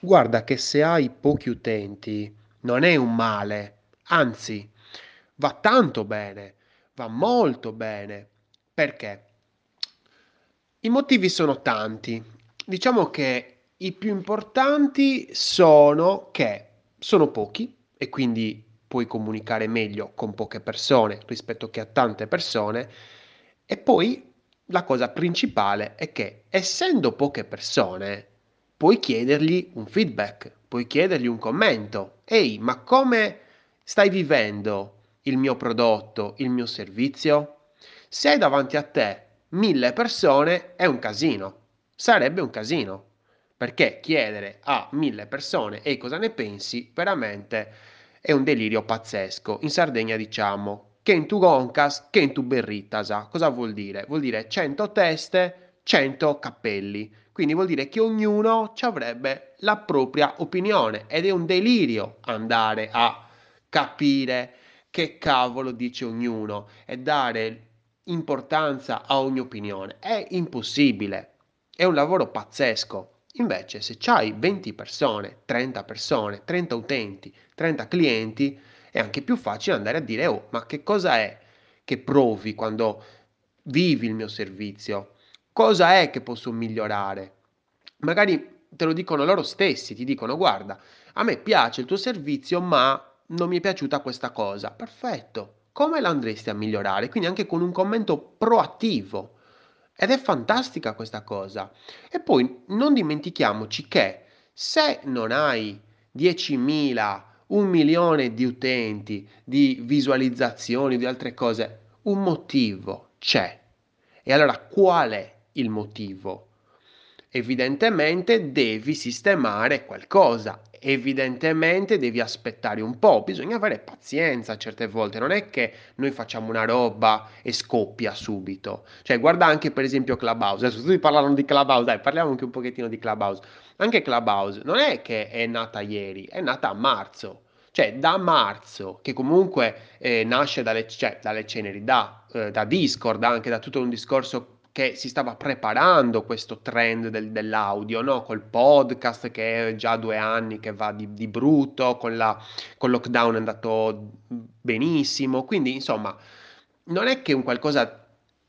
Guarda che se hai pochi utenti non è un male, anzi va tanto bene, va molto bene. Perché? I motivi sono tanti. Diciamo che i più importanti sono che sono pochi e quindi puoi comunicare meglio con poche persone rispetto che a tante persone. E poi la cosa principale è che essendo poche persone, puoi chiedergli un feedback, puoi chiedergli un commento. Ehi, ma come stai vivendo il mio prodotto, il mio servizio? Se hai davanti a te mille persone è un casino, sarebbe un casino, perché chiedere a mille persone e cosa ne pensi veramente è un delirio pazzesco. In Sardegna diciamo che in tu goncas, che in tu berritasa. Cosa vuol dire? Vuol dire 100 teste, 100 cappelli. Quindi vuol dire che ognuno ci avrebbe la propria opinione ed è un delirio andare a capire che cavolo dice ognuno e dare importanza a ogni opinione. È impossibile, è un lavoro pazzesco. Invece se hai 20 persone, 30 persone, 30 utenti, 30 clienti, è anche più facile andare a dire, oh, ma che cosa è che provi quando vivi il mio servizio? cosa è che posso migliorare? Magari te lo dicono loro stessi, ti dicono guarda, a me piace il tuo servizio, ma non mi è piaciuta questa cosa. Perfetto, come la andresti a migliorare? Quindi anche con un commento proattivo. Ed è fantastica questa cosa. E poi non dimentichiamoci che se non hai 10.000, un milione di utenti, di visualizzazioni, di altre cose, un motivo c'è. E allora qual è il motivo. Evidentemente devi sistemare qualcosa, evidentemente devi aspettare un po', bisogna avere pazienza certe volte, non è che noi facciamo una roba e scoppia subito. Cioè, guarda anche per esempio Clubhouse, adesso tutti parlano di Clubhouse, dai, parliamo anche un pochettino di Clubhouse. Anche Clubhouse non è che è nata ieri, è nata a marzo. Cioè, da marzo, che comunque eh, nasce dalle, cioè, dalle ceneri, da, eh, da Discord, anche da tutto un discorso che si stava preparando questo trend del, dell'audio, no? Col podcast che è già due anni che va di, di brutto, con, la, con lockdown è andato benissimo, quindi insomma non è che un qualcosa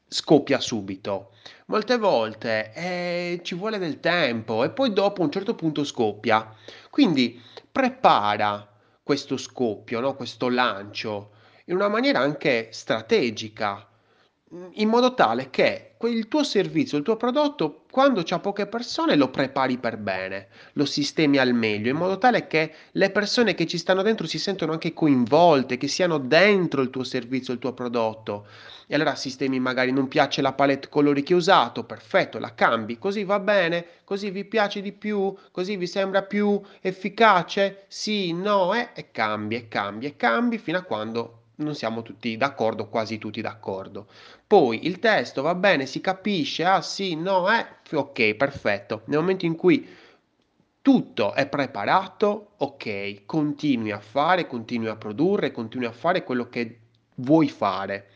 scoppia subito. Molte volte eh, ci vuole del tempo e poi dopo a un certo punto scoppia. Quindi prepara questo scoppio, no? questo lancio in una maniera anche strategica in modo tale che il tuo servizio, il tuo prodotto, quando c'ha poche persone, lo prepari per bene, lo sistemi al meglio, in modo tale che le persone che ci stanno dentro si sentono anche coinvolte, che siano dentro il tuo servizio, il tuo prodotto. E allora sistemi magari non piace la palette colori che ho usato, perfetto, la cambi, così va bene, così vi piace di più, così vi sembra più efficace, sì, no, eh, e cambi, e cambi, e cambi fino a quando non siamo tutti d'accordo, quasi tutti d'accordo. Poi il testo va bene, si capisce, ah sì, no, eh, ok, perfetto. Nel momento in cui tutto è preparato, ok, continui a fare, continui a produrre, continui a fare quello che vuoi fare.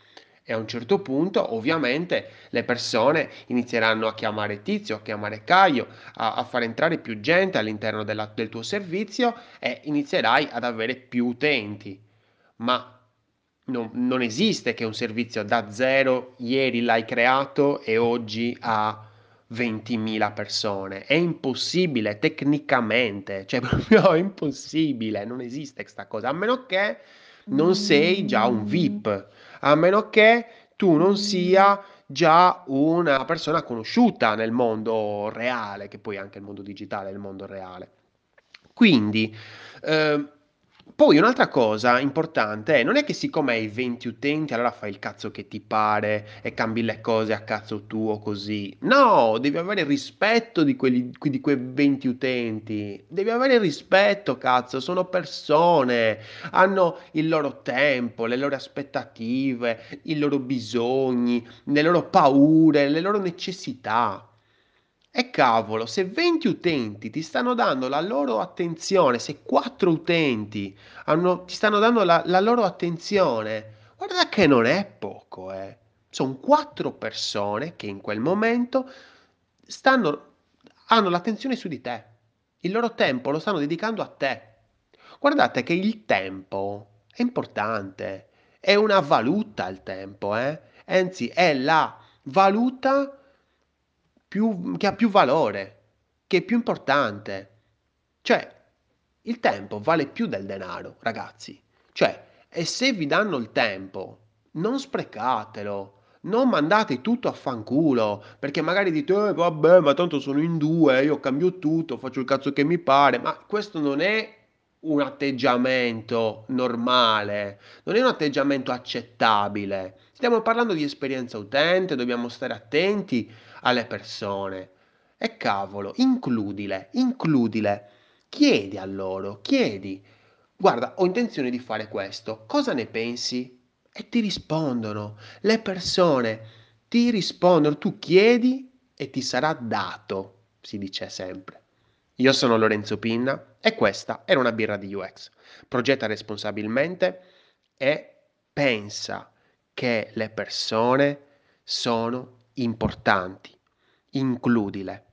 E a un certo punto, ovviamente, le persone inizieranno a chiamare Tizio, a chiamare Caio, a, a far entrare più gente all'interno della, del tuo servizio e inizierai ad avere più utenti. Ma non, non esiste che un servizio da zero ieri l'hai creato e oggi ha 20.000 persone. È impossibile tecnicamente, cioè proprio impossibile, non esiste questa cosa, a meno che non sei già un VIP, a meno che tu non sia già una persona conosciuta nel mondo reale, che poi anche il mondo digitale è il mondo reale. Quindi, eh, poi un'altra cosa importante è, non è che siccome hai 20 utenti allora fai il cazzo che ti pare e cambi le cose a cazzo tuo così. No, devi avere rispetto di, quelli, di quei 20 utenti. Devi avere rispetto, cazzo, sono persone, hanno il loro tempo, le loro aspettative, i loro bisogni, le loro paure, le loro necessità. E cavolo, se 20 utenti ti stanno dando la loro attenzione, se 4 utenti hanno, ti stanno dando la, la, loro attenzione, guarda che non è poco, eh. Sono 4 persone che in quel momento stanno, hanno l'attenzione su di te. Il loro tempo lo stanno dedicando a te. Guardate che il tempo è importante, è una valuta il tempo, eh? Anzi, è la valuta più, che ha più valore, che è più importante. Cioè, il tempo vale più del denaro, ragazzi. Cioè, e se vi danno il tempo, non sprecatelo. Non mandate tutto a fanculo, perché magari dite, eh, vabbè, ma tanto sono in due, io cambio tutto, faccio il cazzo che mi pare, ma questo non è un atteggiamento normale, non è un atteggiamento accettabile. Stiamo parlando di esperienza utente, dobbiamo stare attenti alle persone. E cavolo, includile, includile. Chiedi a loro, chiedi. Guarda, ho intenzione di fare questo, cosa ne pensi? E ti rispondono. Le persone ti rispondono, tu chiedi e ti sarà dato, si dice sempre. Io sono Lorenzo Pinna e questa era una birra di UX. Progetta responsabilmente e pensa che le persone sono importanti. Includile.